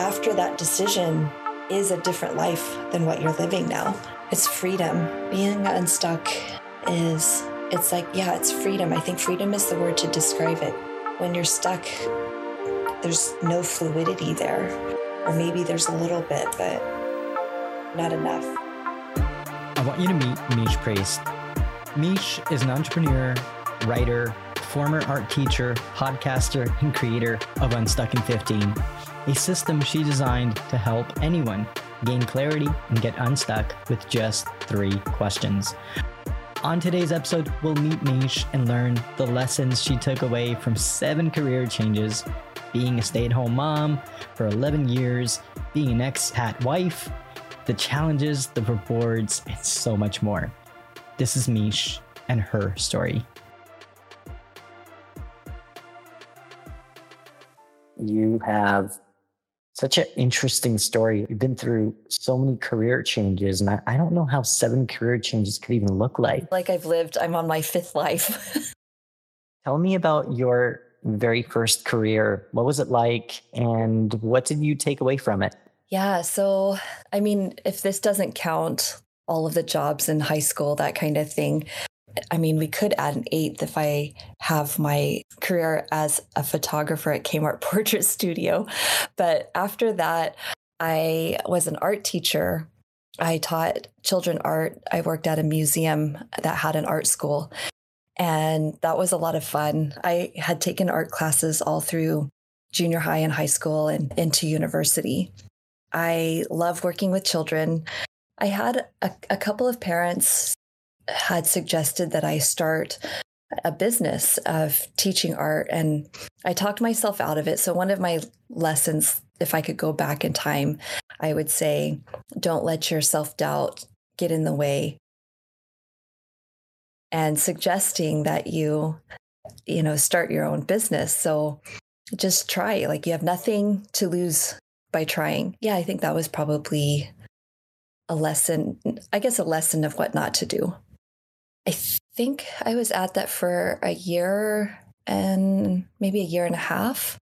after that decision is a different life than what you're living now. It's freedom. Being unstuck is, it's like, yeah, it's freedom. I think freedom is the word to describe it. When you're stuck, there's no fluidity there. Or maybe there's a little bit, but not enough. I want you to meet Mish Priest. Mish is an entrepreneur, writer, former art teacher, podcaster, and creator of Unstuck in 15, a system she designed to help anyone gain clarity and get unstuck with just three questions. On today's episode, we'll meet Mish and learn the lessons she took away from seven career changes being a stay at home mom for 11 years, being an expat wife, the challenges, the rewards, and so much more. This is Mish and her story. You have such an interesting story. You've been through so many career changes, and I, I don't know how seven career changes could even look like. Like I've lived, I'm on my fifth life. Tell me about your very first career. What was it like, and what did you take away from it? Yeah. So, I mean, if this doesn't count all of the jobs in high school, that kind of thing, I mean, we could add an eighth if I have my career as a photographer at Kmart Portrait Studio. But after that, I was an art teacher. I taught children art. I worked at a museum that had an art school. And that was a lot of fun. I had taken art classes all through junior high and high school and into university. I love working with children. I had a, a couple of parents had suggested that I start a business of teaching art and I talked myself out of it. So one of my lessons if I could go back in time, I would say don't let your self-doubt get in the way and suggesting that you you know start your own business. So just try like you have nothing to lose by trying. Yeah, I think that was probably a lesson, I guess a lesson of what not to do. I think I was at that for a year and maybe a year and a half.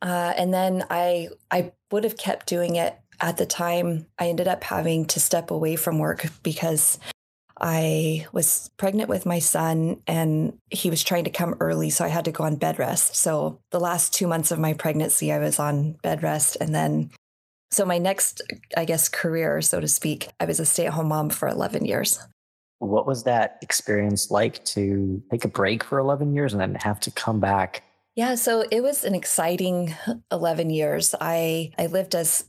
Uh, and then I I would have kept doing it at the time. I ended up having to step away from work because I was pregnant with my son and he was trying to come early. So I had to go on bed rest. So the last two months of my pregnancy, I was on bed rest. And then, so my next, I guess, career, so to speak, I was a stay at home mom for 11 years. What was that experience like to take a break for 11 years and then have to come back? Yeah, so it was an exciting 11 years. I I lived as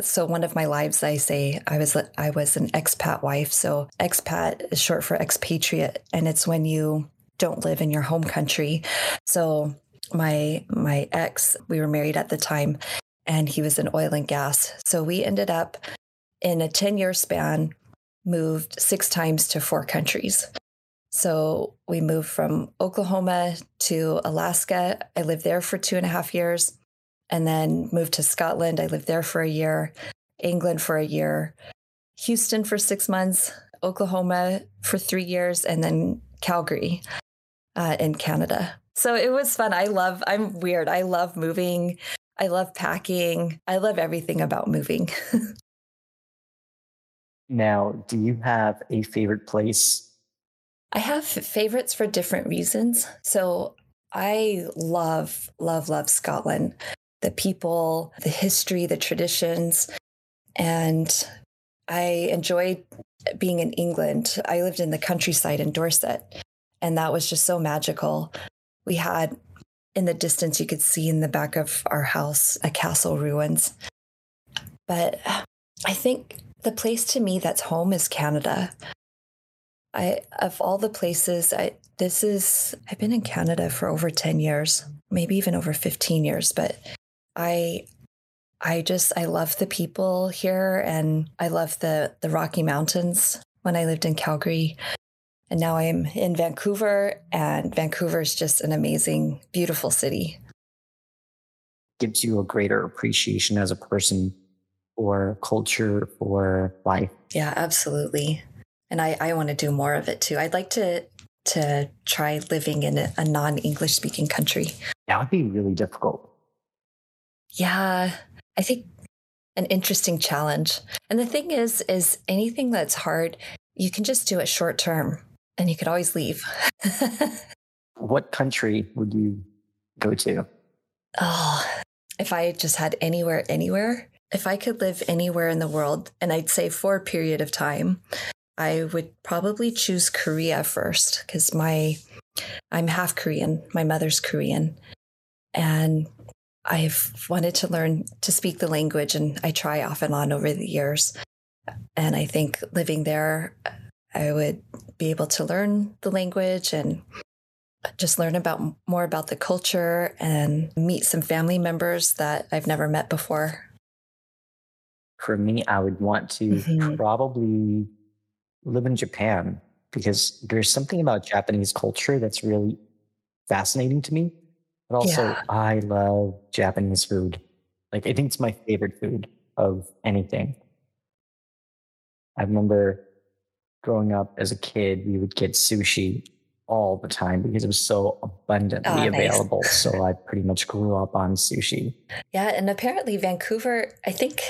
so one of my lives I say I was I was an expat wife. So expat is short for expatriate and it's when you don't live in your home country. So my my ex, we were married at the time and he was in oil and gas. So we ended up in a 10-year span moved six times to four countries. So we moved from Oklahoma to Alaska. I lived there for two and a half years and then moved to Scotland. I lived there for a year, England for a year, Houston for six months, Oklahoma for three years, and then Calgary uh, in Canada. So it was fun. I love, I'm weird. I love moving. I love packing. I love everything about moving. Now, do you have a favorite place? I have favorites for different reasons. So I love, love, love Scotland. The people, the history, the traditions. And I enjoyed being in England. I lived in the countryside in Dorset, and that was just so magical. We had in the distance, you could see in the back of our house a castle ruins. But I think the place to me that's home is Canada. I of all the places I this is I've been in Canada for over 10 years, maybe even over 15 years, but I I just I love the people here and I love the the Rocky Mountains when I lived in Calgary. And now I'm in Vancouver and Vancouver is just an amazing beautiful city. Gives you a greater appreciation as a person for culture, for life. Yeah, absolutely. And I, I want to do more of it too. I'd like to to try living in a, a non-English speaking country. That would be really difficult. Yeah. I think an interesting challenge. And the thing is, is anything that's hard, you can just do it short term and you could always leave. what country would you go to? Oh, if I just had anywhere, anywhere, if I could live anywhere in the world, and I'd say for a period of time, I would probably choose Korea first because my I'm half Korean. My mother's Korean. And I've wanted to learn to speak the language and I try off and on over the years. And I think living there, I would be able to learn the language and just learn about more about the culture and meet some family members that I've never met before. For me, I would want to mm-hmm. probably live in Japan because there's something about Japanese culture that's really fascinating to me. But also, yeah. I love Japanese food. Like, I think it's my favorite food of anything. I remember growing up as a kid, we would get sushi all the time because it was so abundantly oh, available. Nice. so I pretty much grew up on sushi. Yeah. And apparently, Vancouver, I think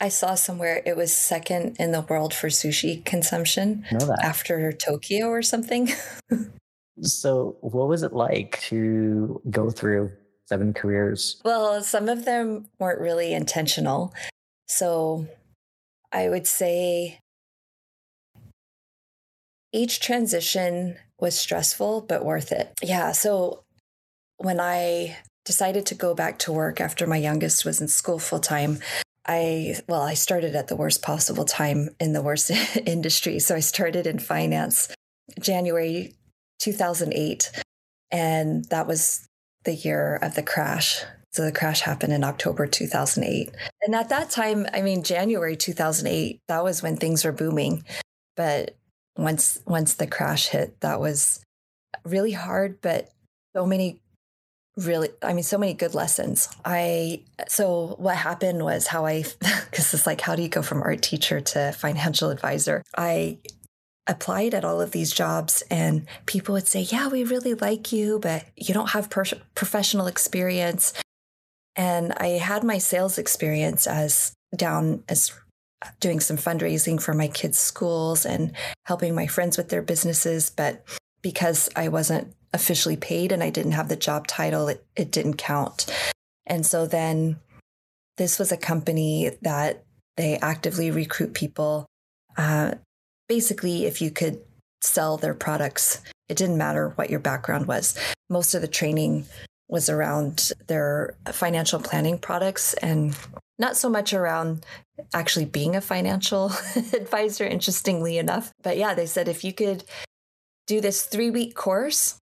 I saw somewhere it was second in the world for sushi consumption after Tokyo or something. so, what was it like to go through seven careers? Well, some of them weren't really intentional. So, I would say each transition was stressful, but worth it. Yeah. So, when I decided to go back to work after my youngest was in school full time, I, well, I started at the worst possible time in the worst industry. So I started in finance January 2008. And that was the year of the crash. So the crash happened in October 2008. And at that time, I mean, January 2008, that was when things were booming. But once once the crash hit, that was really hard, but so many really i mean so many good lessons. I so what happened was how i because it's like how do you go from art teacher to financial advisor? I applied at all of these jobs and people would say yeah we really like you but you don't have per- professional experience. And i had my sales experience as down as doing some fundraising for my kids schools and helping my friends with their businesses but because i wasn't officially paid and I didn't have the job title, it, it didn't count. And so then this was a company that they actively recruit people. Uh, basically, if you could sell their products, it didn't matter what your background was. Most of the training was around their financial planning products and not so much around actually being a financial advisor, interestingly enough. But yeah, they said if you could do this three week course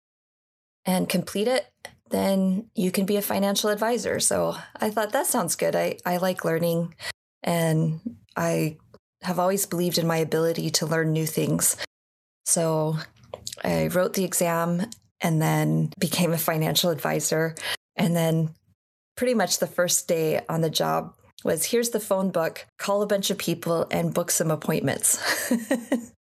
and complete it, then you can be a financial advisor. So I thought that sounds good. I, I like learning and I have always believed in my ability to learn new things. So I wrote the exam and then became a financial advisor. And then pretty much the first day on the job was here's the phone book, call a bunch of people and book some appointments.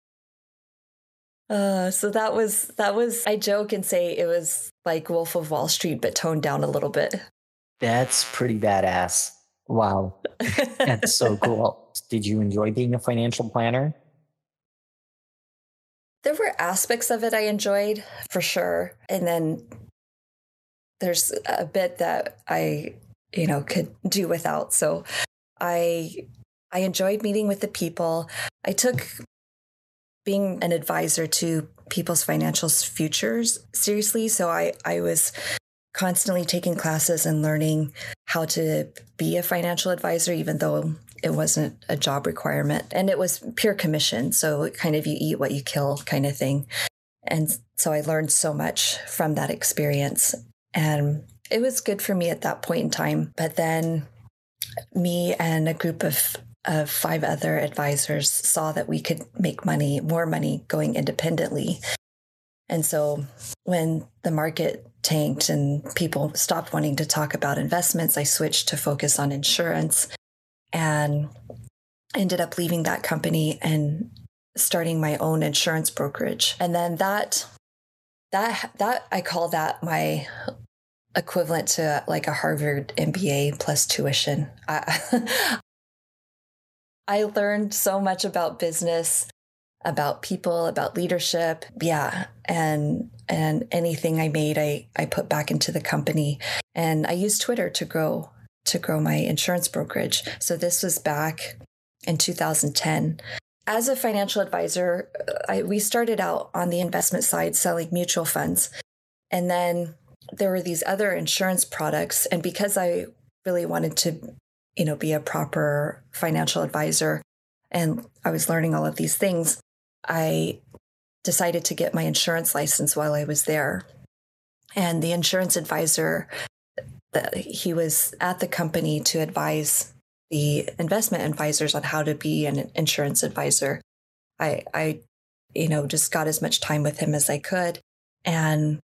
Uh, so that was that was I joke and say it was like Wolf of Wall Street but toned down a little bit. That's pretty badass. Wow. That's so cool. Did you enjoy being a financial planner? There were aspects of it I enjoyed for sure. And then there's a bit that I, you know, could do without. So I I enjoyed meeting with the people. I took being an advisor to people's financial futures seriously. So I, I was constantly taking classes and learning how to be a financial advisor, even though it wasn't a job requirement. And it was pure commission. So kind of you eat what you kill kind of thing. And so I learned so much from that experience. And it was good for me at that point in time. But then me and a group of of five other advisors saw that we could make money, more money going independently. And so when the market tanked and people stopped wanting to talk about investments, I switched to focus on insurance and ended up leaving that company and starting my own insurance brokerage. And then that that that I call that my equivalent to like a Harvard MBA plus tuition. I, I learned so much about business, about people, about leadership. Yeah. And and anything I made I I put back into the company. And I used Twitter to grow to grow my insurance brokerage. So this was back in 2010. As a financial advisor, I, we started out on the investment side selling mutual funds. And then there were these other insurance products. And because I really wanted to, you know, be a proper financial advisor and I was learning all of these things, I decided to get my insurance license while I was there. And the insurance advisor, he was at the company to advise the investment advisors on how to be an insurance advisor. I, I, you know, just got as much time with him as I could and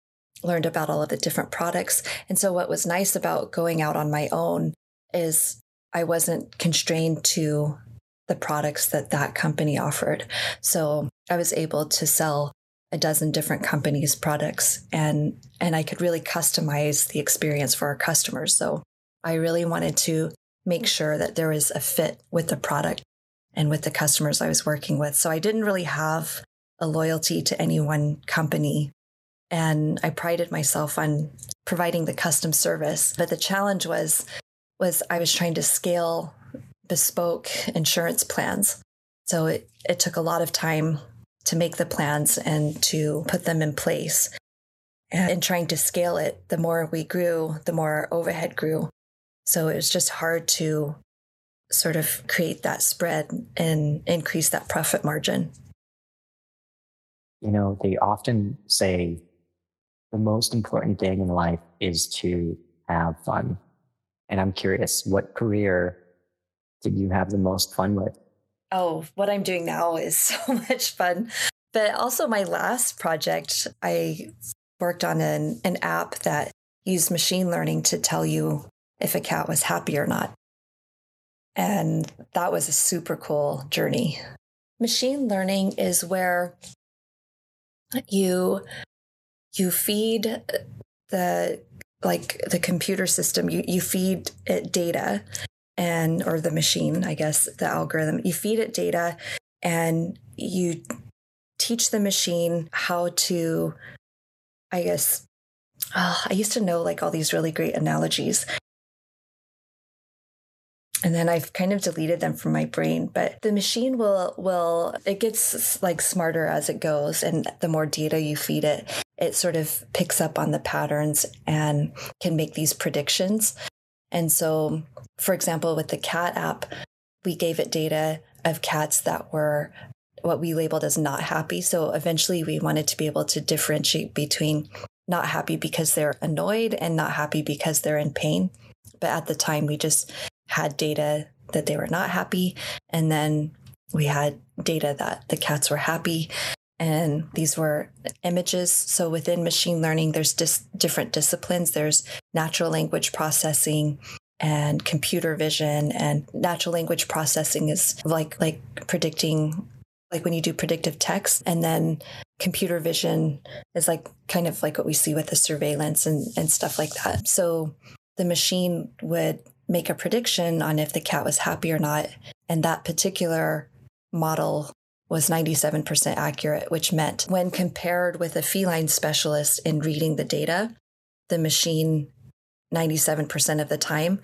learned about all of the different products. And so, what was nice about going out on my own is I wasn't constrained to the products that that company offered. So, I was able to sell a dozen different companies products and and I could really customize the experience for our customers. So, I really wanted to make sure that there was a fit with the product and with the customers I was working with. So I didn't really have a loyalty to any one company. And I prided myself on providing the custom service. But the challenge was was I was trying to scale bespoke insurance plans. So it, it took a lot of time to make the plans and to put them in place. And in trying to scale it, the more we grew, the more overhead grew. So it was just hard to sort of create that spread and increase that profit margin. You know, they often say the most important thing in life is to have fun. And I'm curious, what career did you have the most fun with? Oh, what I'm doing now is so much fun. But also, my last project, I worked on an, an app that used machine learning to tell you if a cat was happy or not. And that was a super cool journey. Machine learning is where you you feed the like the computer system you you feed it data and or the machine i guess the algorithm you feed it data and you teach the machine how to i guess oh, i used to know like all these really great analogies and then I've kind of deleted them from my brain. But the machine will will it gets like smarter as it goes, and the more data you feed it, it sort of picks up on the patterns and can make these predictions. And so, for example, with the cat app, we gave it data of cats that were what we labeled as not happy. So eventually, we wanted to be able to differentiate between not happy because they're annoyed and not happy because they're in pain. But at the time, we just had data that they were not happy. And then we had data that the cats were happy. And these were images. So within machine learning, there's dis- different disciplines. There's natural language processing and computer vision and natural language processing is like like predicting like when you do predictive text and then computer vision is like kind of like what we see with the surveillance and, and stuff like that so the machine would make a prediction on if the cat was happy or not. And that particular model was 97% accurate, which meant when compared with a feline specialist in reading the data, the machine 97% of the time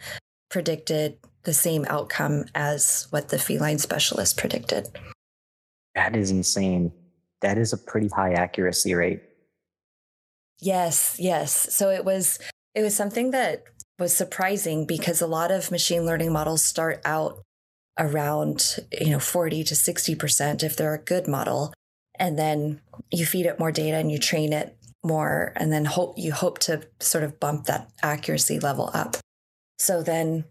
predicted the same outcome as what the feline specialist predicted. That is insane. That is a pretty high accuracy rate. Yes, yes. So it was it was something that was surprising because a lot of machine learning models start out around you know 40 to 60% if they're a good model. And then you feed it more data and you train it more and then hope you hope to sort of bump that accuracy level up. So then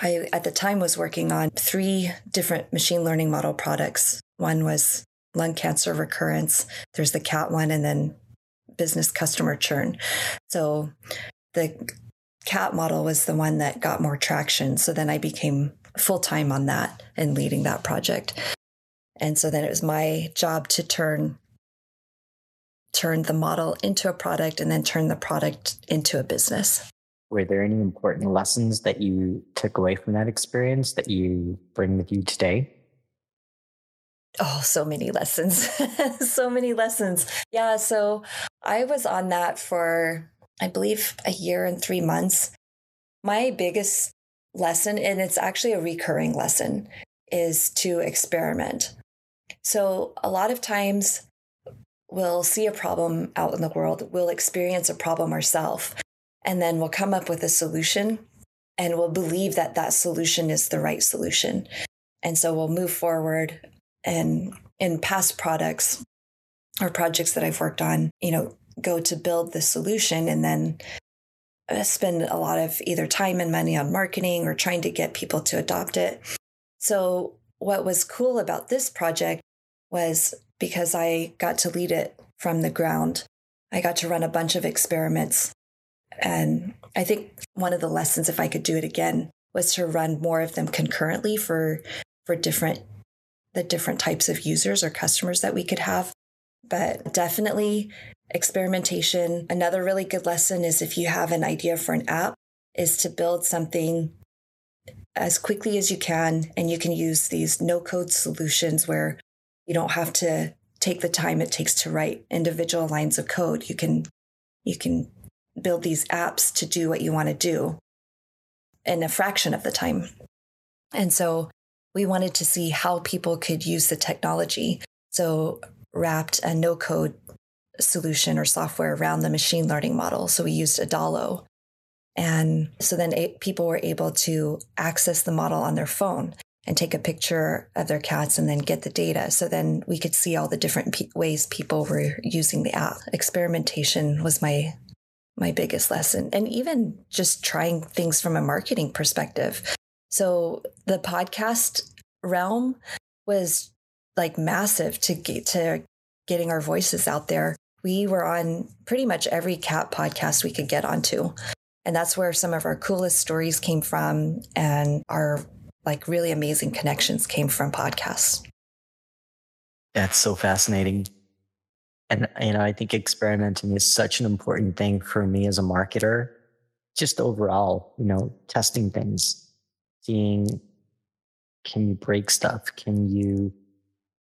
i at the time was working on three different machine learning model products. One was lung cancer recurrence there's the cat one and then business customer churn. So the cat model was the one that got more traction. So then I became full time on that and leading that project. And so then it was my job to turn turn the model into a product and then turn the product into a business. Were there any important lessons that you took away from that experience that you bring with you today? Oh, so many lessons. so many lessons. Yeah. So I was on that for, I believe, a year and three months. My biggest lesson, and it's actually a recurring lesson, is to experiment. So a lot of times we'll see a problem out in the world, we'll experience a problem ourselves, and then we'll come up with a solution and we'll believe that that solution is the right solution. And so we'll move forward and in past products or projects that I've worked on, you know, go to build the solution and then Uh, spend a lot of either time and money on marketing or trying to get people to adopt it. So, what was cool about this project was because I got to lead it from the ground, I got to run a bunch of experiments. And I think one of the lessons, if I could do it again, was to run more of them concurrently for for different the different types of users or customers that we could have. But definitely experimentation. Another really good lesson is if you have an idea for an app, is to build something as quickly as you can. And you can use these no code solutions where you don't have to take the time it takes to write individual lines of code. You can, you can build these apps to do what you want to do in a fraction of the time. And so we wanted to see how people could use the technology. So, wrapped a no code solution or software around the machine learning model. So, we used Adalo. And so then people were able to access the model on their phone and take a picture of their cats and then get the data. So then we could see all the different ways people were using the app. Experimentation was my my biggest lesson and even just trying things from a marketing perspective. So the podcast realm was like massive to get to getting our voices out there. We were on pretty much every cat podcast we could get onto. And that's where some of our coolest stories came from and our like really amazing connections came from podcasts. That's so fascinating. And you know, I think experimenting is such an important thing for me as a marketer. Just overall, you know, testing things, seeing can you break stuff? Can you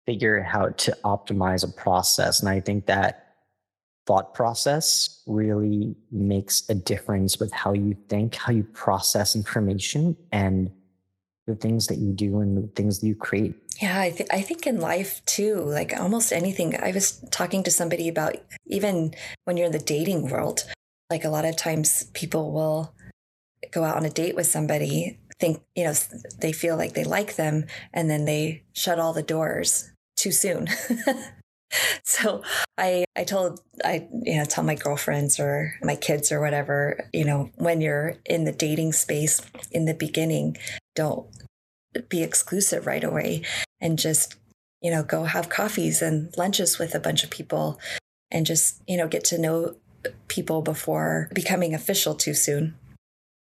figure how to optimize a process? And I think that thought process really makes a difference with how you think, how you process information, and the things that you do and the things that you create. Yeah, I, th- I think in life too, like almost anything. I was talking to somebody about even when you're in the dating world, like a lot of times people will go out on a date with somebody think, you know, they feel like they like them and then they shut all the doors too soon. so I I told I you know tell my girlfriends or my kids or whatever, you know, when you're in the dating space in the beginning, don't be exclusive right away and just, you know, go have coffees and lunches with a bunch of people and just, you know, get to know people before becoming official too soon.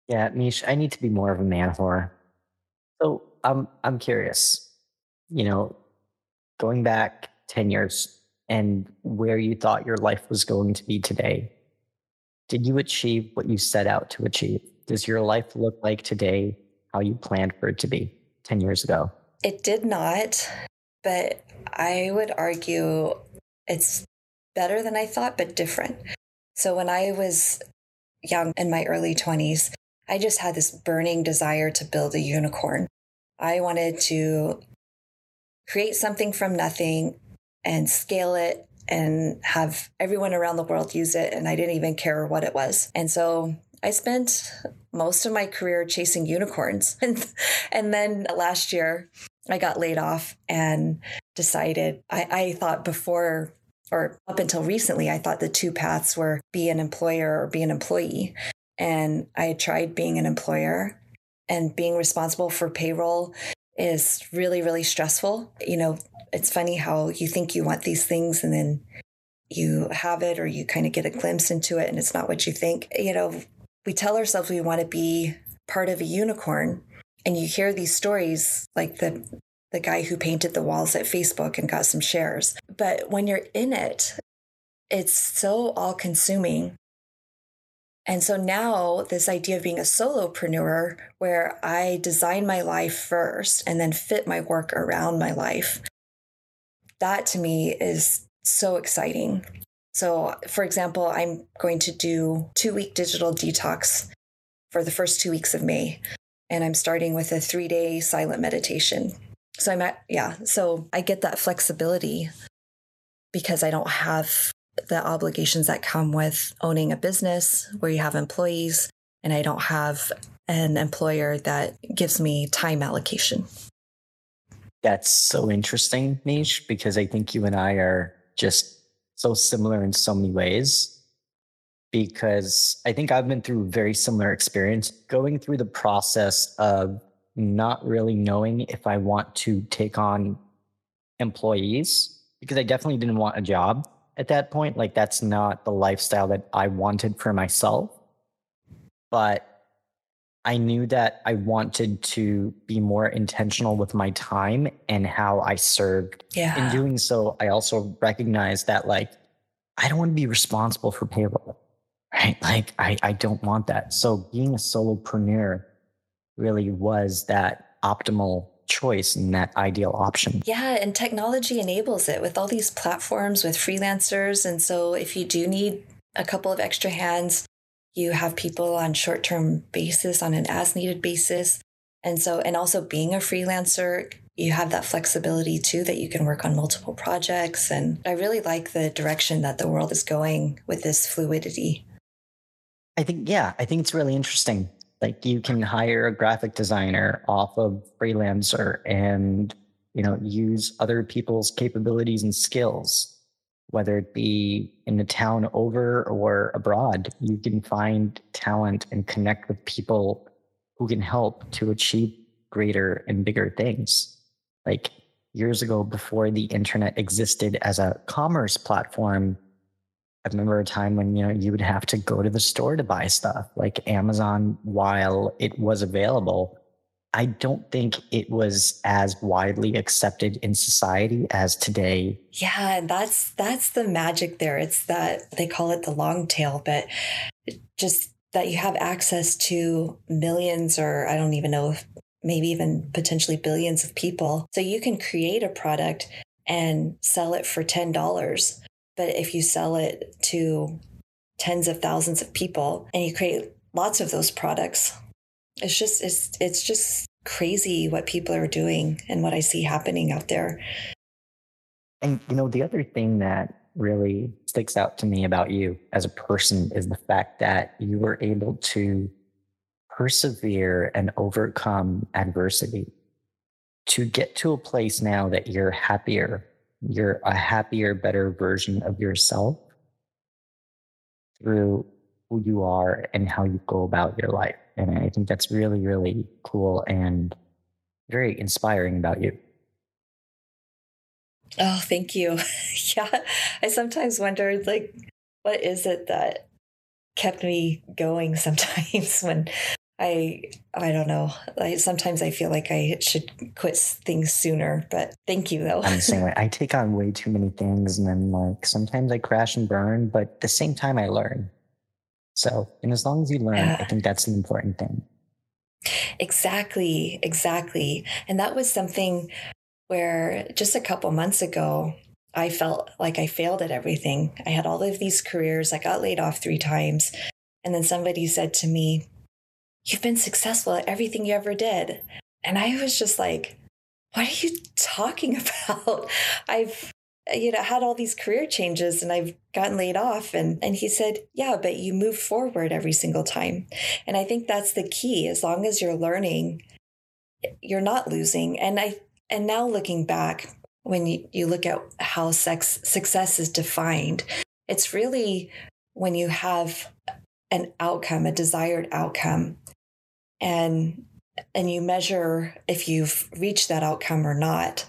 Yeah, Mish, I need to be more of a man whore. So I'm I'm curious, you know, going back 10 years and where you thought your life was going to be today. Did you achieve what you set out to achieve? Does your life look like today how you planned for it to be 10 years ago? It did not, but I would argue it's better than I thought, but different. So when I was young in my early 20s, I just had this burning desire to build a unicorn. I wanted to create something from nothing and scale it and have everyone around the world use it. And I didn't even care what it was. And so I spent most of my career chasing unicorns. and then last year, I got laid off and decided I, I thought before or up until recently, I thought the two paths were be an employer or be an employee. And I had tried being an employer and being responsible for payroll is really, really stressful. You know, it's funny how you think you want these things and then you have it or you kind of get a glimpse into it and it's not what you think. You know, we tell ourselves we want to be part of a unicorn and you hear these stories like the the guy who painted the walls at Facebook and got some shares. But when you're in it, it's so all consuming. And so now, this idea of being a solopreneur, where I design my life first and then fit my work around my life, that to me is so exciting. So, for example, I'm going to do two week digital detox for the first two weeks of May. And I'm starting with a three day silent meditation. So I'm at, yeah, so I get that flexibility because I don't have the obligations that come with owning a business where you have employees, and I don't have an employer that gives me time allocation. That's so interesting, Mish, because I think you and I are just so similar in so many ways. Because I think I've been through a very similar experience going through the process of not really knowing if I want to take on employees because I definitely didn't want a job at that point. Like that's not the lifestyle that I wanted for myself. But I knew that I wanted to be more intentional with my time and how I served. Yeah. In doing so, I also recognized that like I don't want to be responsible for payroll. Right. Like I, I don't want that. So being a solopreneur really was that optimal choice and that ideal option. Yeah, and technology enables it with all these platforms with freelancers. And so if you do need a couple of extra hands, you have people on short term basis, on an as needed basis. And so, and also being a freelancer, you have that flexibility too that you can work on multiple projects. And I really like the direction that the world is going with this fluidity. I think, yeah, I think it's really interesting. Like you can hire a graphic designer off of freelancer and, you know, use other people's capabilities and skills, whether it be in the town over or abroad. You can find talent and connect with people who can help to achieve greater and bigger things. Like years ago, before the internet existed as a commerce platform, I remember a time when you know you would have to go to the store to buy stuff. Like Amazon, while it was available, I don't think it was as widely accepted in society as today. Yeah, and that's that's the magic there. It's that they call it the long tail, but just that you have access to millions or I don't even know if maybe even potentially billions of people. So you can create a product and sell it for $10 but if you sell it to tens of thousands of people and you create lots of those products, it's just it's it's just crazy what people are doing and what I see happening out there. And you know, the other thing that really sticks out to me about you as a person is the fact that you were able to persevere and overcome adversity to get to a place now that you're happier you're a happier, better version of yourself through who you are and how you go about your life. And I think that's really, really cool and very inspiring about you. Oh, thank you. yeah. I sometimes wonder like, what is it that kept me going sometimes when I I don't know. I, sometimes I feel like I should quit things sooner, but thank you though. I'm the same way. I take on way too many things, and then like sometimes I crash and burn, but at the same time I learn. So, and as long as you learn, yeah. I think that's an important thing. Exactly, exactly, and that was something where just a couple months ago I felt like I failed at everything. I had all of these careers. I got laid off three times. And then somebody said to me, You've been successful at everything you ever did. And I was just like, What are you talking about? I've you know had all these career changes and I've gotten laid off and and he said yeah but you move forward every single time and I think that's the key as long as you're learning you're not losing and I and now looking back when you, you look at how sex success is defined it's really when you have an outcome a desired outcome and and you measure if you've reached that outcome or not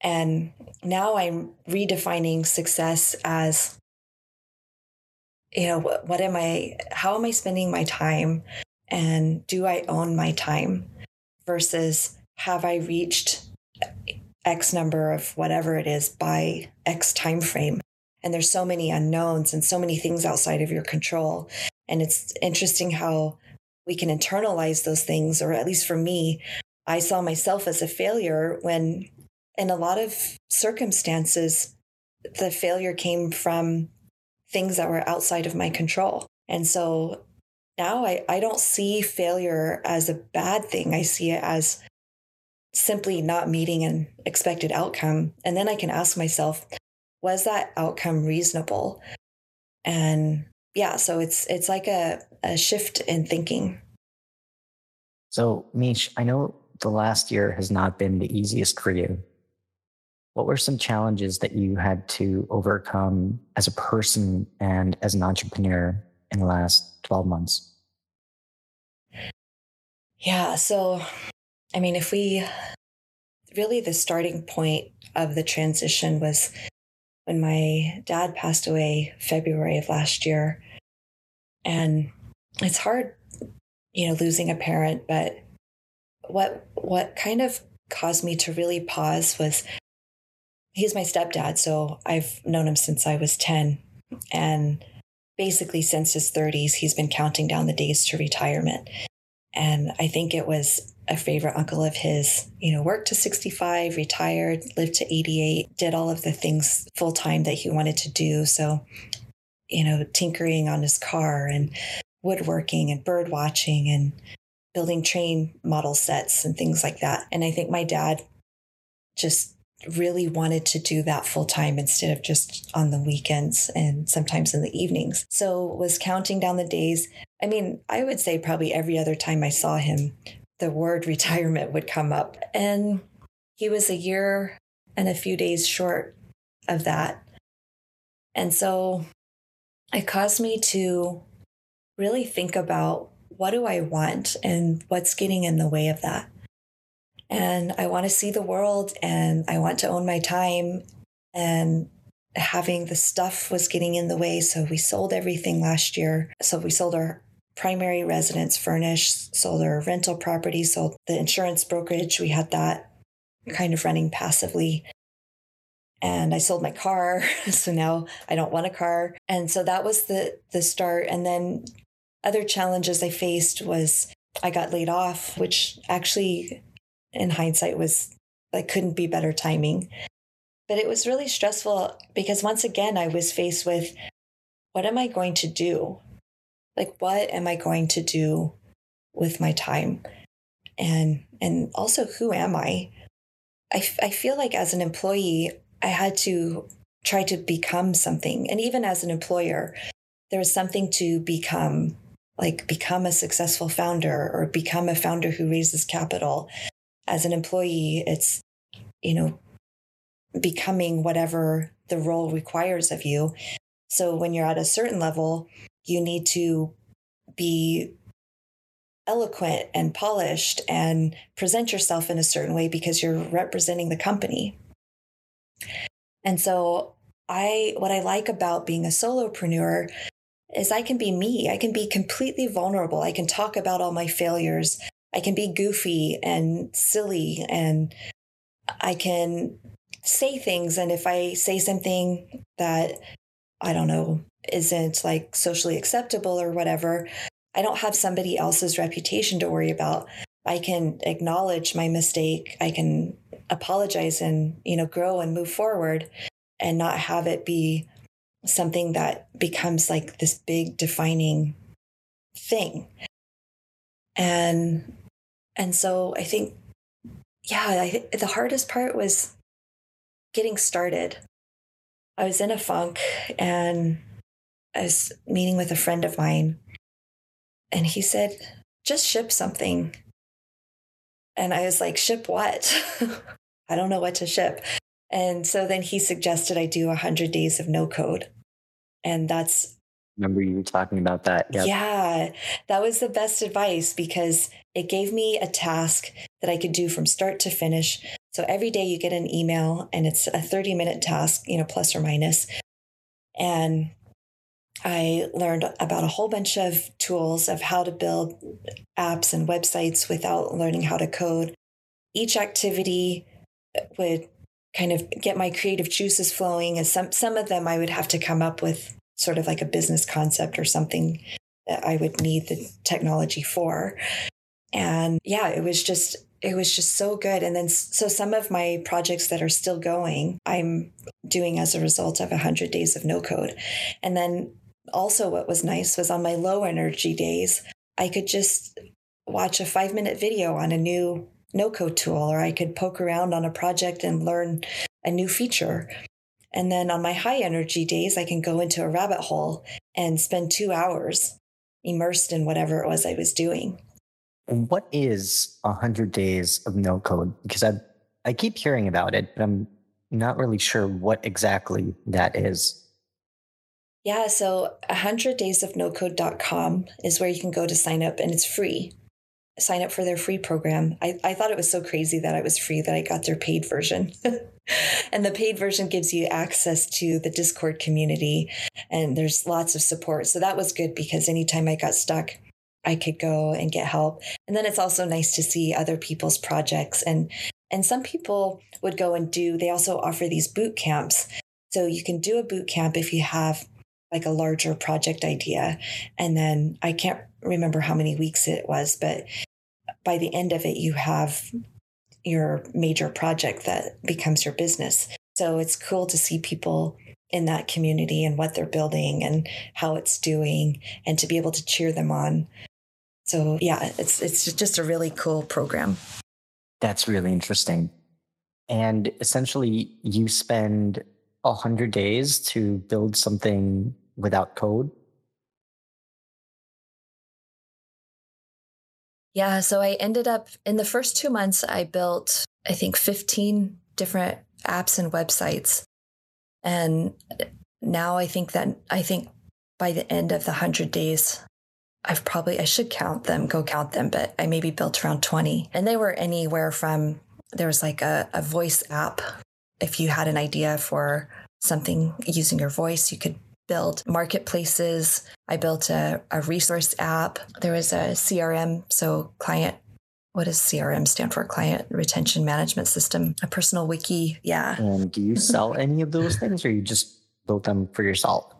and now i'm redefining success as you know what, what am i how am i spending my time and do i own my time versus have i reached x number of whatever it is by x time frame and there's so many unknowns and so many things outside of your control. And it's interesting how we can internalize those things, or at least for me, I saw myself as a failure when, in a lot of circumstances, the failure came from things that were outside of my control. And so now I, I don't see failure as a bad thing. I see it as simply not meeting an expected outcome. And then I can ask myself, was that outcome reasonable? And yeah, so it's it's like a, a shift in thinking. So Mish, I know the last year has not been the easiest for you. What were some challenges that you had to overcome as a person and as an entrepreneur in the last 12 months? Yeah. So, I mean, if we really the starting point of the transition was when my dad passed away February of last year. And it's hard, you know, losing a parent, but what what kind of caused me to really pause was he's my stepdad, so I've known him since I was 10 and basically since his 30s he's been counting down the days to retirement. And I think it was a favorite uncle of his, you know, worked to 65, retired, lived to 88, did all of the things full time that he wanted to do. So, you know, tinkering on his car and woodworking and bird watching and building train model sets and things like that. And I think my dad just really wanted to do that full time instead of just on the weekends and sometimes in the evenings. So was counting down the days. I mean, I would say probably every other time I saw him, the word retirement would come up. And he was a year and a few days short of that. And so it caused me to really think about what do I want and what's getting in the way of that and I want to see the world and I want to own my time. And having the stuff was getting in the way. So we sold everything last year. So we sold our primary residence furnished, sold our rental property, sold the insurance brokerage. We had that kind of running passively. And I sold my car. So now I don't want a car. And so that was the the start. And then other challenges I faced was I got laid off, which actually in hindsight was like couldn't be better timing. But it was really stressful because once again, I was faced with what am I going to do? Like, what am I going to do with my time? And, and also, who am I? I, I feel like as an employee, I had to try to become something. And even as an employer, there was something to become, like become a successful founder or become a founder who raises capital as an employee, it's, you know, becoming whatever the role requires of you. So when you're at a certain level, you need to be eloquent and polished and present yourself in a certain way because you're representing the company. And so I what I like about being a solopreneur is I can be me. I can be completely vulnerable. I can talk about all my failures. I can be goofy and silly and I can say things. And if I say something that I don't know, isn't like socially acceptable or whatever, I don't have somebody else's reputation to worry about. I can acknowledge my mistake. I can apologize and, you know, grow and move forward and not have it be something that becomes like this big defining thing. And and so I think, yeah, I, the hardest part was getting started. I was in a funk and I was meeting with a friend of mine, and he said, just ship something. And I was like, ship what? I don't know what to ship. And so then he suggested I do 100 days of no code. And that's remember you were talking about that. Yep. Yeah, that was the best advice because it gave me a task that I could do from start to finish. So every day you get an email and it's a 30 minute task, you know, plus or minus. And I learned about a whole bunch of tools of how to build apps and websites without learning how to code. Each activity would kind of get my creative juices flowing. And some some of them I would have to come up with sort of like a business concept or something that I would need the technology for. And yeah, it was just it was just so good. And then so some of my projects that are still going, I'm doing as a result of 100 days of no code. And then also what was nice was on my low energy days, I could just watch a 5 minute video on a new no code tool or I could poke around on a project and learn a new feature. And then on my high energy days, I can go into a rabbit hole and spend two hours immersed in whatever it was I was doing. What is 100 days of no code? Because I, I keep hearing about it, but I'm not really sure what exactly that is. Yeah, so 100 days of no code.com is where you can go to sign up and it's free sign up for their free program. I, I thought it was so crazy that it was free that I got their paid version. and the paid version gives you access to the Discord community and there's lots of support. So that was good because anytime I got stuck, I could go and get help. And then it's also nice to see other people's projects and and some people would go and do they also offer these boot camps. So you can do a boot camp if you have like a larger project idea. And then I can't remember how many weeks it was, but by the end of it, you have your major project that becomes your business. So it's cool to see people in that community and what they're building and how it's doing and to be able to cheer them on. So yeah, it's it's just a really cool program. That's really interesting. And essentially you spend a hundred days to build something without code? Yeah, so I ended up in the first two months, I built, I think, 15 different apps and websites. And now I think that, I think by the end of the 100 days, I've probably, I should count them, go count them, but I maybe built around 20. And they were anywhere from, there was like a, a voice app. If you had an idea for something using your voice, you could build marketplaces. I built a, a resource app. There was a CRM, so client what does CRM stand for? Client Retention Management System, a personal wiki. Yeah. And do you sell any of those things or you just built them for yourself?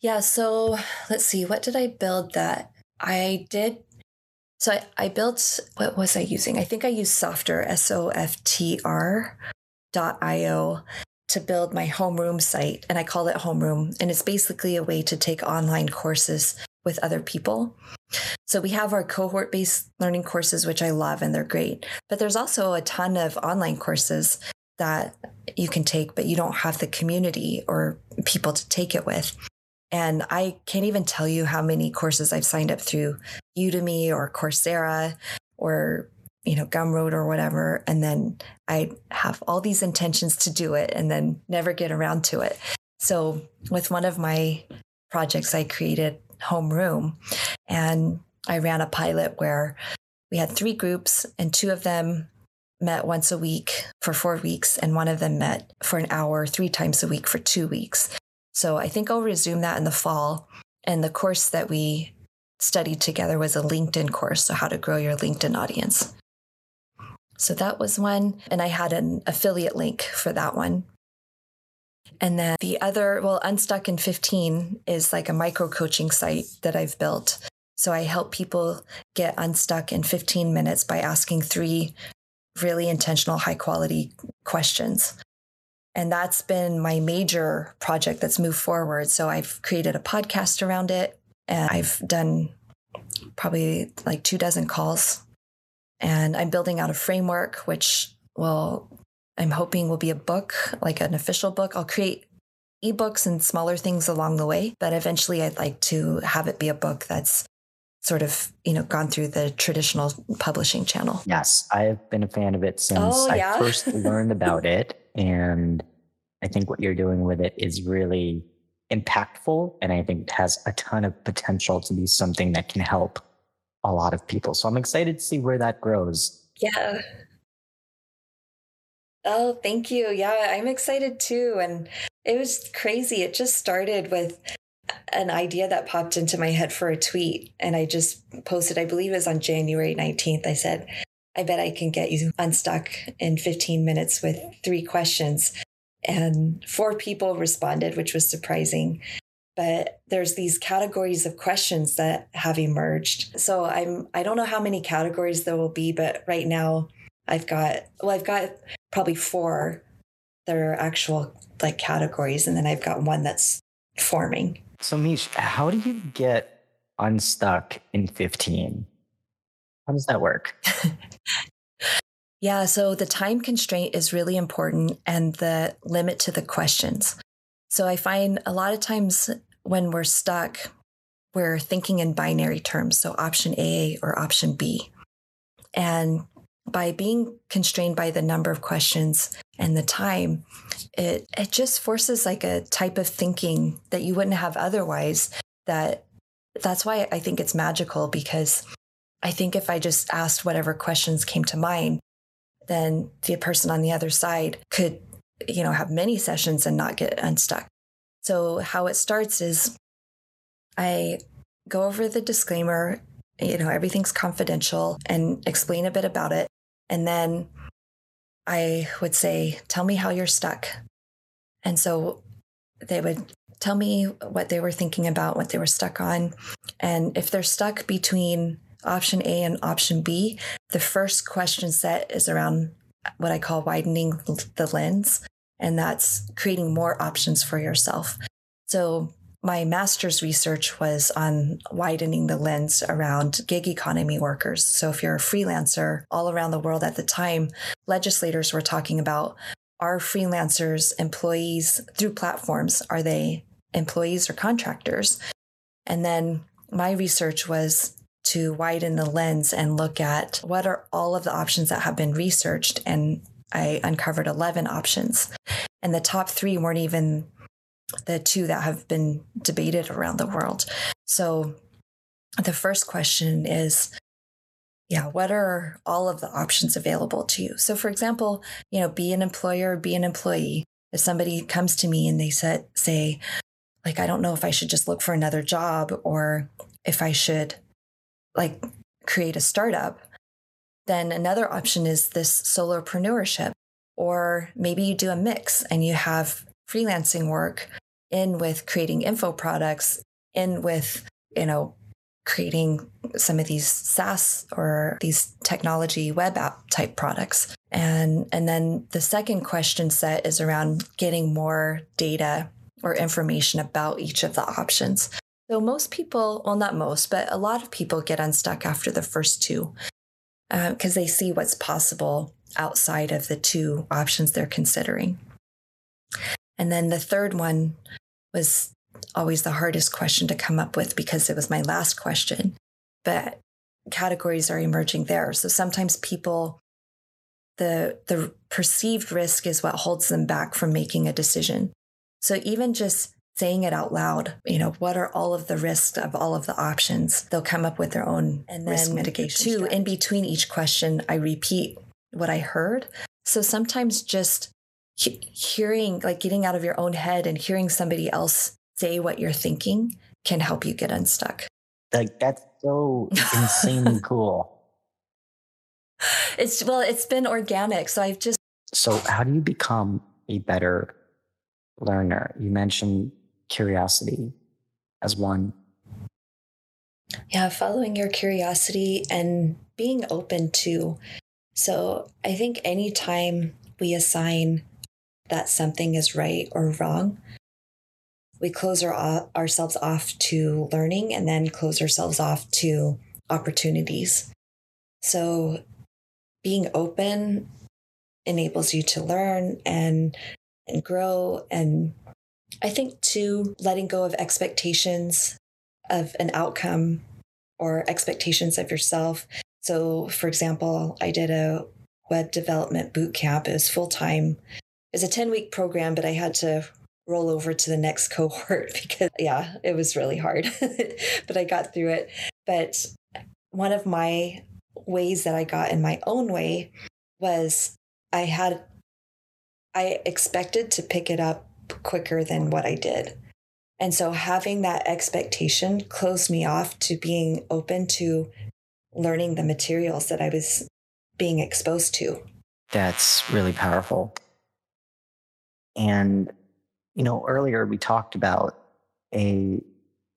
Yeah. So let's see. What did I build that I did? So I, I built, what was I using? I think I used Softr, S O F T R io to build my homeroom site and I call it homeroom and it's basically a way to take online courses with other people. So we have our cohort based learning courses which I love and they're great. But there's also a ton of online courses that you can take but you don't have the community or people to take it with. And I can't even tell you how many courses I've signed up through Udemy or Coursera or you know, Gumroad or whatever. And then I have all these intentions to do it and then never get around to it. So with one of my projects, I created Homeroom and I ran a pilot where we had three groups and two of them met once a week for four weeks and one of them met for an hour three times a week for two weeks. So I think I'll resume that in the fall. And the course that we studied together was a LinkedIn course. So how to grow your LinkedIn audience. So that was one. And I had an affiliate link for that one. And then the other, well, Unstuck in 15 is like a micro coaching site that I've built. So I help people get unstuck in 15 minutes by asking three really intentional, high quality questions. And that's been my major project that's moved forward. So I've created a podcast around it and I've done probably like two dozen calls and I'm building out a framework, which will, I'm hoping will be a book, like an official book. I'll create ebooks and smaller things along the way, but eventually I'd like to have it be a book that's sort of, you know, gone through the traditional publishing channel. Yes, I've been a fan of it since oh, yeah? I first learned about it. And I think what you're doing with it is really impactful. And I think it has a ton of potential to be something that can help a lot of people. So I'm excited to see where that grows. Yeah. Oh, thank you. Yeah, I'm excited too. And it was crazy. It just started with an idea that popped into my head for a tweet. And I just posted, I believe it was on January 19th. I said, I bet I can get you unstuck in 15 minutes with three questions. And four people responded, which was surprising. But there's these categories of questions that have emerged. So I'm I don't know how many categories there will be, but right now I've got well, I've got probably four that are actual like categories, and then I've got one that's forming. So Miche, how do you get unstuck in 15? How does that work? yeah, so the time constraint is really important and the limit to the questions. So I find a lot of times when we're stuck, we're thinking in binary terms. So option A or option B. And by being constrained by the number of questions and the time, it, it just forces like a type of thinking that you wouldn't have otherwise that that's why I think it's magical because I think if I just asked whatever questions came to mind, then the person on the other side could, you know, have many sessions and not get unstuck. So how it starts is I go over the disclaimer, you know, everything's confidential and explain a bit about it. And then I would say, tell me how you're stuck. And so they would tell me what they were thinking about, what they were stuck on. And if they're stuck between option A and option B, the first question set is around what I call widening the lens, and that's creating more options for yourself. So, my master's research was on widening the lens around gig economy workers. So, if you're a freelancer all around the world at the time, legislators were talking about are freelancers employees through platforms? Are they employees or contractors? And then my research was to widen the lens and look at what are all of the options that have been researched. And I uncovered 11 options. And the top three weren't even the two that have been debated around the world. So the first question is yeah, what are all of the options available to you? So, for example, you know, be an employer, be an employee. If somebody comes to me and they said, say, like, I don't know if I should just look for another job or if I should like create a startup, then another option is this solopreneurship. Or maybe you do a mix and you have freelancing work in with creating info products, in with, you know, creating some of these SaaS or these technology web app type products. And, and then the second question set is around getting more data or information about each of the options. So most people, well, not most, but a lot of people get unstuck after the first two because uh, they see what's possible outside of the two options they're considering. And then the third one was always the hardest question to come up with because it was my last question. But categories are emerging there. So sometimes people the the perceived risk is what holds them back from making a decision. So even just saying it out loud, you know, what are all of the risks of all of the options? They'll come up with their own and risk mitigation. Two, in between each question, I repeat what I heard. So sometimes just he- hearing, like getting out of your own head and hearing somebody else say what you're thinking can help you get unstuck. Like that's so insanely cool. It's well, it's been organic. So I've just So how do you become a better learner? You mentioned curiosity as one. Yeah, following your curiosity and being open to. So I think anytime we assign that something is right or wrong, we close our, ourselves off to learning and then close ourselves off to opportunities. So being open enables you to learn and and grow and I think too letting go of expectations of an outcome or expectations of yourself. So for example, I did a web development boot camp. It was full time. It was a 10 week program, but I had to roll over to the next cohort because yeah, it was really hard. but I got through it. But one of my ways that I got in my own way was I had I expected to pick it up quicker than what I did. And so having that expectation closed me off to being open to learning the materials that I was being exposed to. That's really powerful. And, you know, earlier we talked about a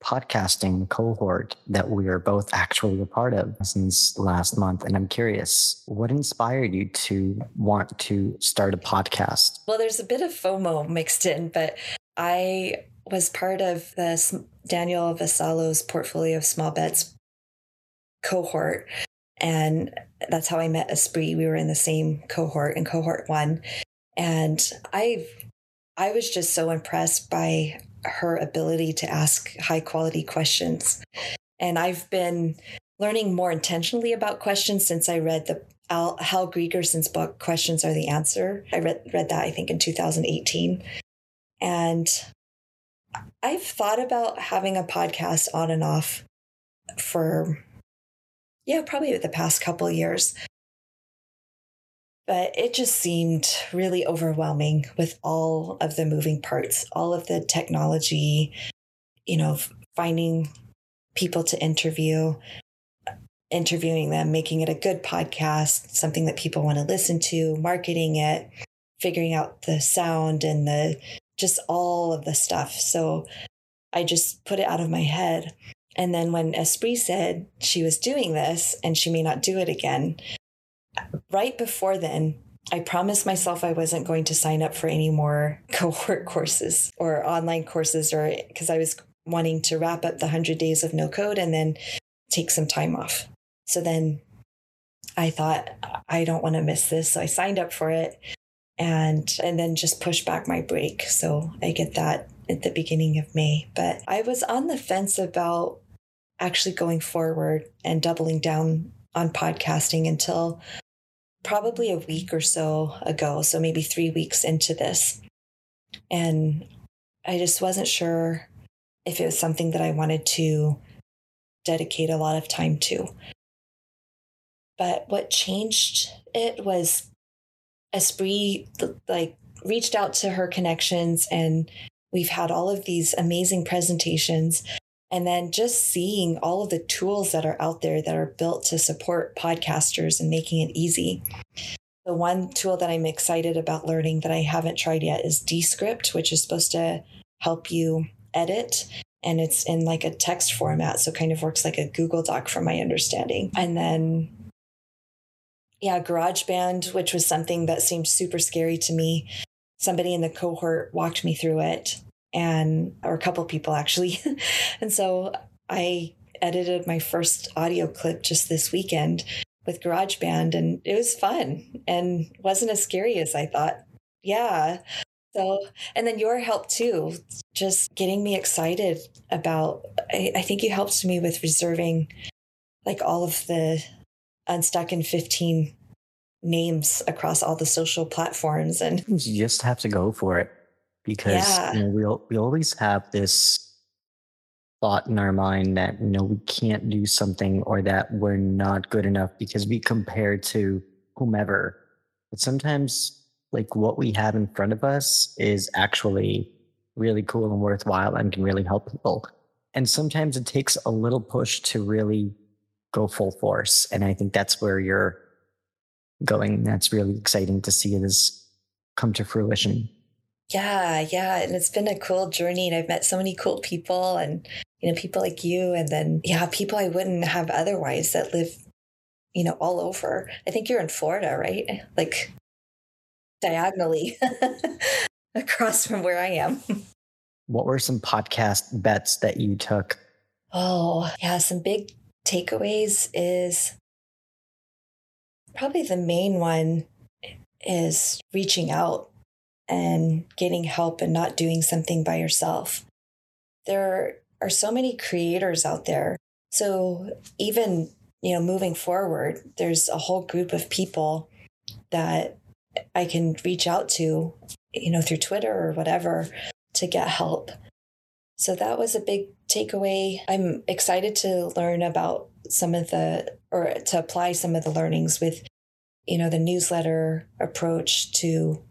podcasting cohort that we are both actually a part of since last month. And I'm curious, what inspired you to want to start a podcast? Well, there's a bit of FOMO mixed in, but I was part of the Daniel Vassallo's portfolio of small bets cohort. And that's how I met Espree. We were in the same cohort in cohort one. And I I was just so impressed by her ability to ask high quality questions. And I've been learning more intentionally about questions since I read the Al, Hal Gregersen's book, Questions Are the Answer. I read, read that, I think, in 2018. And I've thought about having a podcast on and off for, yeah, probably the past couple years. But it just seemed really overwhelming with all of the moving parts, all of the technology, you know, finding people to interview, interviewing them, making it a good podcast, something that people want to listen to, marketing it, figuring out the sound and the just all of the stuff. So I just put it out of my head. And then when Espree said she was doing this and she may not do it again, right before then, I promised myself I wasn't going to sign up for any more cohort courses or online courses, or because I was wanting to wrap up the 100 days of no code and then take some time off. So then I thought, I don't want to miss this. So I signed up for it and and then just push back my break. So I get that at the beginning of May. But I was on the fence about actually going forward and doubling down on podcasting until probably a week or so ago, so maybe three weeks into this. And I just wasn't sure if it was something that I wanted to dedicate a lot of time to. But what changed it was Esprit like reached out to her connections and we've had all of these amazing presentations and then just seeing all of the tools that are out there that are built to support podcasters and making it easy. The one tool that I'm excited about learning that I haven't tried yet is Descript, which is supposed to help you edit. And it's in like a text format. So kind of works like a Google Doc from my understanding. And then, yeah, GarageBand, which was something that seemed super scary to me. Somebody in the cohort walked me through it and or a couple people actually. and so I edited my first audio clip just this weekend with GarageBand and it was fun and wasn't as scary as I thought. Yeah. So, and then your help too, just getting me excited about, I, I think you helped me with reserving like all of the Unstuck in 15 names across all the social platforms. And you just have to go for it because yeah. you know, we we always have this thought in our mind that you know we can't do something or that we're not good enough because we compare to whomever. But sometimes like what we have in front of us is actually really cool and worthwhile and can really help people. And sometimes it takes a little push to really go full force. And I think that's where you're going. That's really exciting to see it as come to fruition. Yeah, yeah. And it's been a cool journey. And I've met so many cool people and, you know, people like you. And then, yeah, people I wouldn't have otherwise that live, you know, all over. I think you're in Florida, right? Like diagonally across from where I am. What were some podcast bets that you took? Oh, yeah. Some big takeaways is probably the main one is reaching out and getting help and not doing something by yourself. There are so many creators out there. So even, you know, moving forward, there's a whole group of people that I can reach out to, you know, through Twitter or whatever to get help. So that was a big takeaway. I'm excited to learn about some of the, or to apply some of the learnings with, you know, the newsletter approach to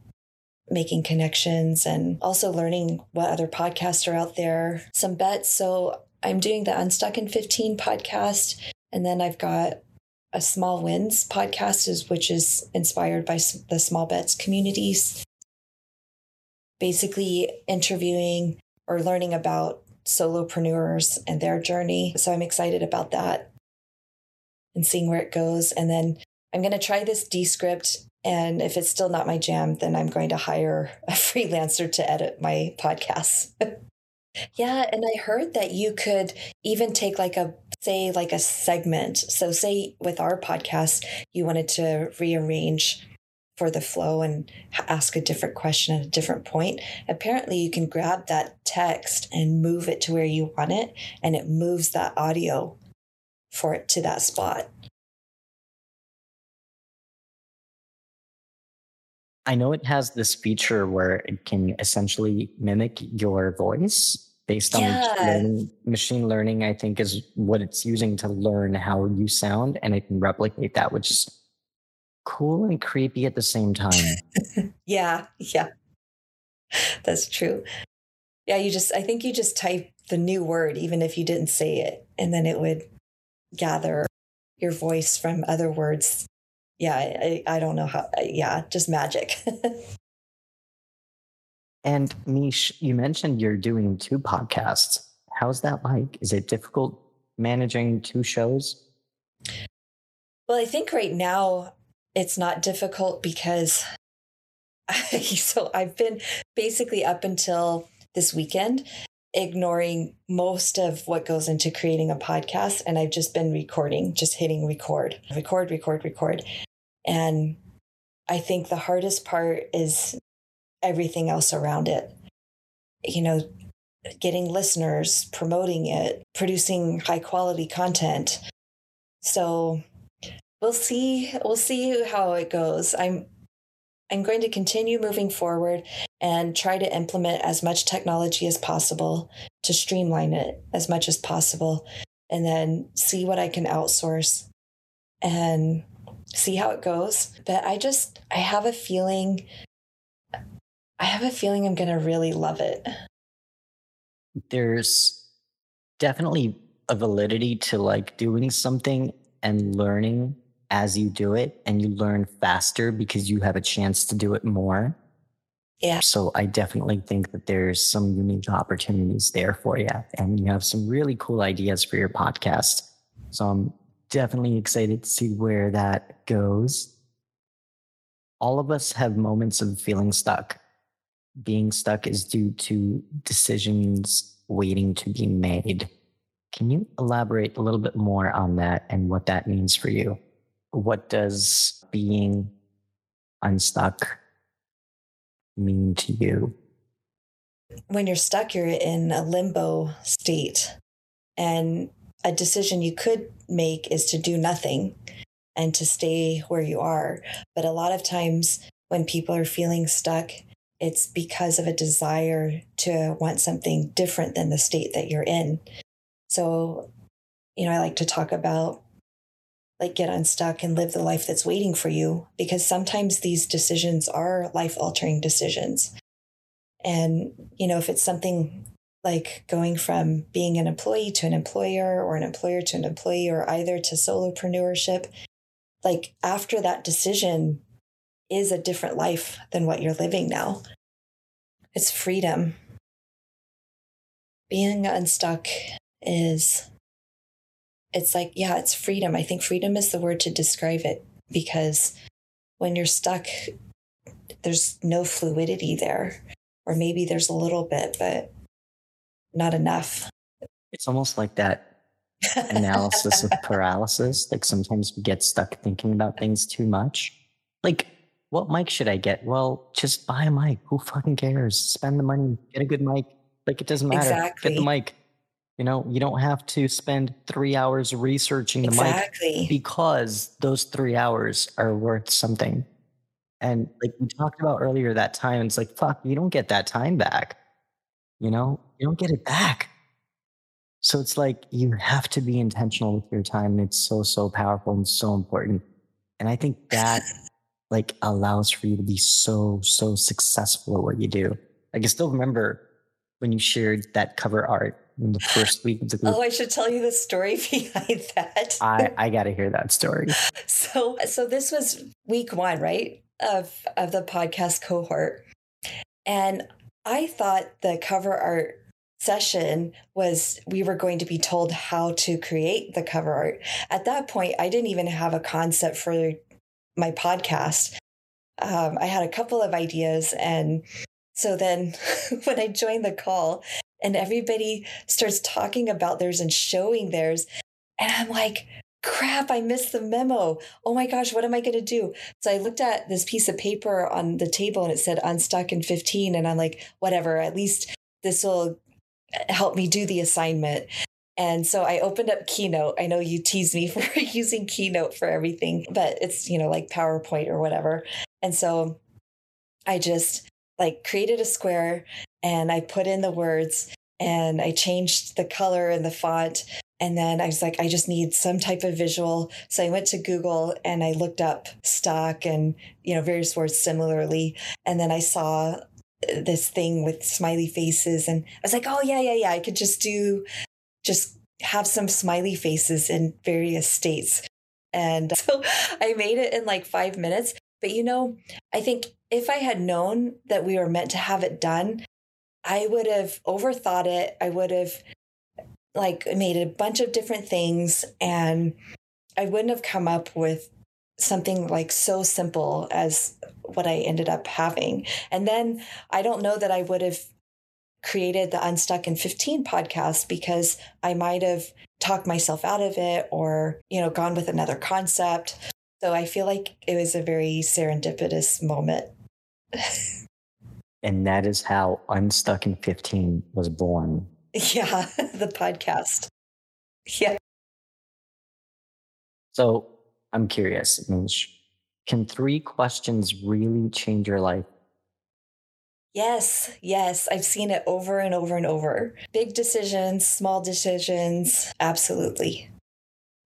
making connections and also learning what other podcasts are out there. Some bets. So I'm doing the Unstuck in 15 podcast. And then I've got a Small Wins podcast, is which is inspired by the Small Bets communities. Basically, interviewing or learning about solopreneurs and their journey. So I'm excited about that and seeing where it goes. And then I'm going to try this Descript. And if it's still not my jam, then I'm going to hire a freelancer to edit my podcasts. yeah. And I heard that you could even take like a, say, like a segment. So, say with our podcast, you wanted to rearrange for the flow and ask a different question at a different point. Apparently, you can grab that text and move it to where you want it, and it moves that audio for it to that spot. I know it has this feature where it can essentially mimic your voice based on yeah. learning. machine learning. I think is what it's using to learn how you sound, and it can replicate that, which is cool and creepy at the same time. yeah, yeah. That's true. Yeah, you just I think you just type the new word even if you didn't say it and then it would gather your voice from other words. Yeah, I, I don't know how yeah, just magic. and Miche, you mentioned you're doing two podcasts. How's that like? Is it difficult managing two shows? Well, I think right now it's not difficult because I, so I've been basically up until this weekend ignoring most of what goes into creating a podcast and I've just been recording, just hitting record, record, record, record. And I think the hardest part is everything else around it. You know, getting listeners, promoting it, producing high quality content. So we'll see we'll see how it goes i'm i'm going to continue moving forward and try to implement as much technology as possible to streamline it as much as possible and then see what i can outsource and see how it goes but i just i have a feeling i have a feeling i'm going to really love it there's definitely a validity to like doing something and learning as you do it and you learn faster because you have a chance to do it more. Yeah. So I definitely think that there's some unique opportunities there for you and you have some really cool ideas for your podcast. So I'm definitely excited to see where that goes. All of us have moments of feeling stuck. Being stuck is due to decisions waiting to be made. Can you elaborate a little bit more on that and what that means for you? what does being unstuck mean to you? When you're stuck, you're in a limbo state. And a decision you could make is to do nothing and to stay where you are. But a lot of times when people are feeling stuck, it's because of a desire to want something different than the state that you're in. So, you know, I like to talk about like get unstuck and live the life that's waiting for you because sometimes these decisions are life altering decisions. And, you know, if it's something like going from being an employee to an employer or an employer to an employee or either to solopreneurship, like after that decision is a different life than what you're living now. It's freedom. Being unstuck is it's like, yeah, it's freedom. I think freedom is the word to describe it because when you're stuck, there's no fluidity there. Or maybe there's a little bit, but not enough. It's almost like that analysis of paralysis. Like sometimes we get stuck thinking about things too much. Like, what mic should I get? Well, just buy a mic. Who fucking cares? Spend the money, get a good mic. Like, it doesn't matter. Exactly. Get the mic. You know, you don't have to spend three hours researching the exactly. mic because those three hours are worth something. And like we talked about earlier, that time, it's like, fuck, you don't get that time back. You know, you don't get it back. So it's like you have to be intentional with your time. And it's so, so powerful and so important. And I think that like allows for you to be so, so successful at what you do. Like I still remember when you shared that cover art in the first week of the group? Oh, I should tell you the story behind that. I, I got to hear that story. So, so this was week one, right, of of the podcast cohort, and I thought the cover art session was we were going to be told how to create the cover art. At that point, I didn't even have a concept for my podcast. Um, I had a couple of ideas. And so then when I joined the call and everybody starts talking about theirs and showing theirs, and I'm like, crap, I missed the memo. Oh my gosh, what am I going to do? So I looked at this piece of paper on the table and it said unstuck in 15. And I'm like, whatever, at least this will eh, help me do the assignment. And so I opened up Keynote. I know you tease me for using Keynote for everything, but it's, you know, like PowerPoint or whatever. And so I just like created a square and I put in the words and I changed the color and the font. And then I was like, I just need some type of visual. So I went to Google and I looked up stock and, you know, various words similarly. And then I saw uh, this thing with smiley faces and I was like, "Oh yeah, yeah, yeah, I could just do just have some smiley faces in various states." And so I made it in like 5 minutes. But you know, I think if I had known that we were meant to have it done, I would have overthought it. I would have like made a bunch of different things and I wouldn't have come up with something like so simple as what I ended up having. And then I don't know that I would have created the Unstuck in 15 podcast because I might have talked myself out of it or, you know, gone with another concept. So I feel like it was a very serendipitous moment. and that is how Unstuck in 15 was born. Yeah, the podcast. Yeah. So I'm curious, Miche, can three questions really change your life? Yes, yes. I've seen it over and over and over. Big decisions, small decisions, absolutely.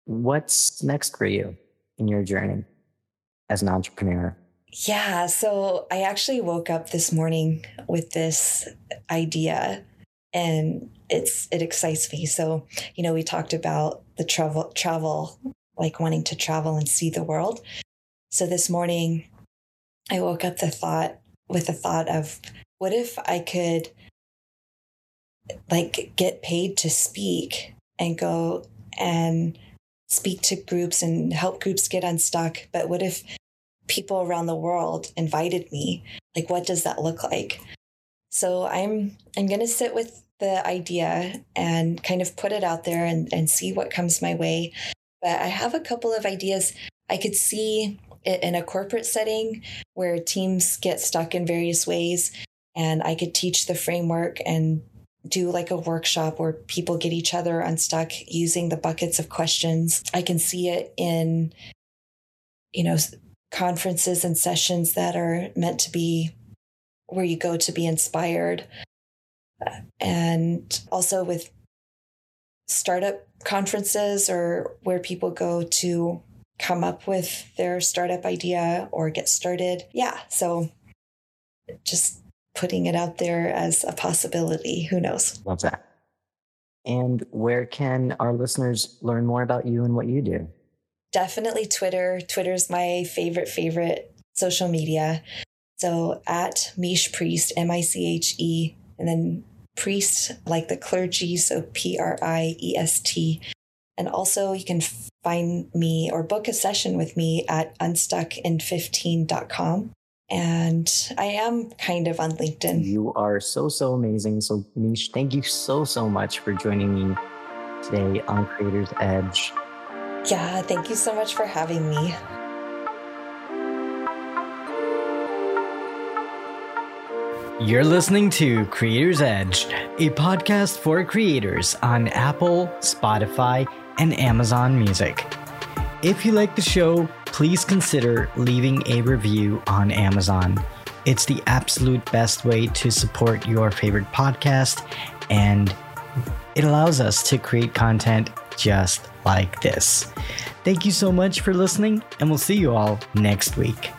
What's next for you in your journey as an entrepreneur? Yeah, so I actually woke up this morning with this idea and it's it excites me. So, you know, we talked about the travel travel like wanting to travel and see the world. So this morning, I woke up the thought with the thought of what if I could like get paid to speak and go and speak to groups and help groups get unstuck. But what if people around the world invited me? Like, what does that look like? So I'm I'm gonna sit with the idea and kind of put it out there and, and see what comes my way. But I have a couple of ideas. I could see it in a corporate setting where teams get stuck in various ways, and I could teach the framework and do like a workshop where people get each other unstuck using the buckets of questions. I can see it in, you know, conferences and sessions that are meant to be where you go to be inspired. And also with startup conferences or where people go to come up with their startup idea or get started. Yeah. So just putting it out there as a possibility. Who knows? Love that. And where can our listeners learn more about you and what you do? Definitely Twitter. Twitter's my favorite, favorite social media. So at Miche Priest, M I C H E, and then priest like the clergy, so P R I E S T. And also, you can find me or book a session with me at unstuckin15.com. And I am kind of on LinkedIn. You are so, so amazing. So, Miche, thank you so, so much for joining me today on Creator's Edge. Yeah, thank you so much for having me. You're listening to Creator's Edge, a podcast for creators on Apple, Spotify, and Amazon Music. If you like the show, please consider leaving a review on Amazon. It's the absolute best way to support your favorite podcast, and it allows us to create content just like this. Thank you so much for listening, and we'll see you all next week.